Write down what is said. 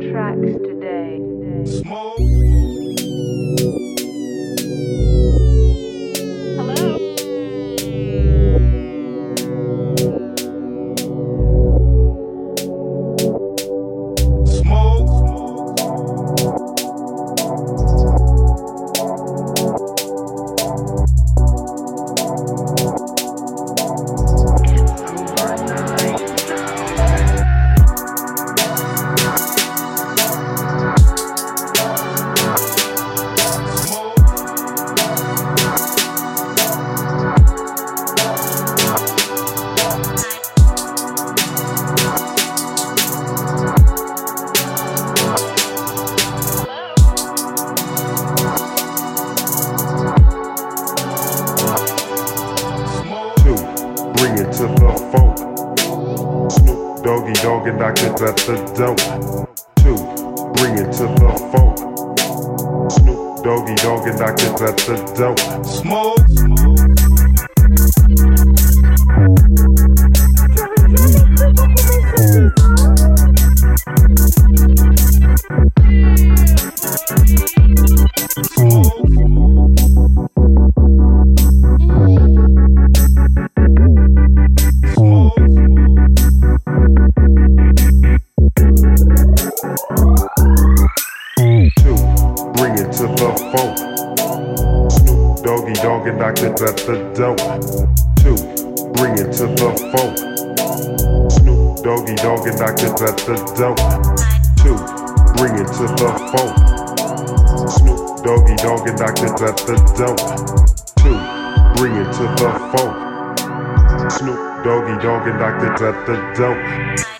tracks today. to the folk. Snoop Doggy Dogg and I get at the dope. Two, bring it to the folk. Snoop Doggy Dogg and I get at the dope. Smoke. Doggy Dogg and knock it at the dope. Two, bring it to the funk. Snoop Doggy Dogg and knock it at the dope. Two, bring it to the funk. Snoop Doggy Dogg and knock it at the dope. Two, bring it to the funk. Snoop Doggy Dogg and knock it at the dope.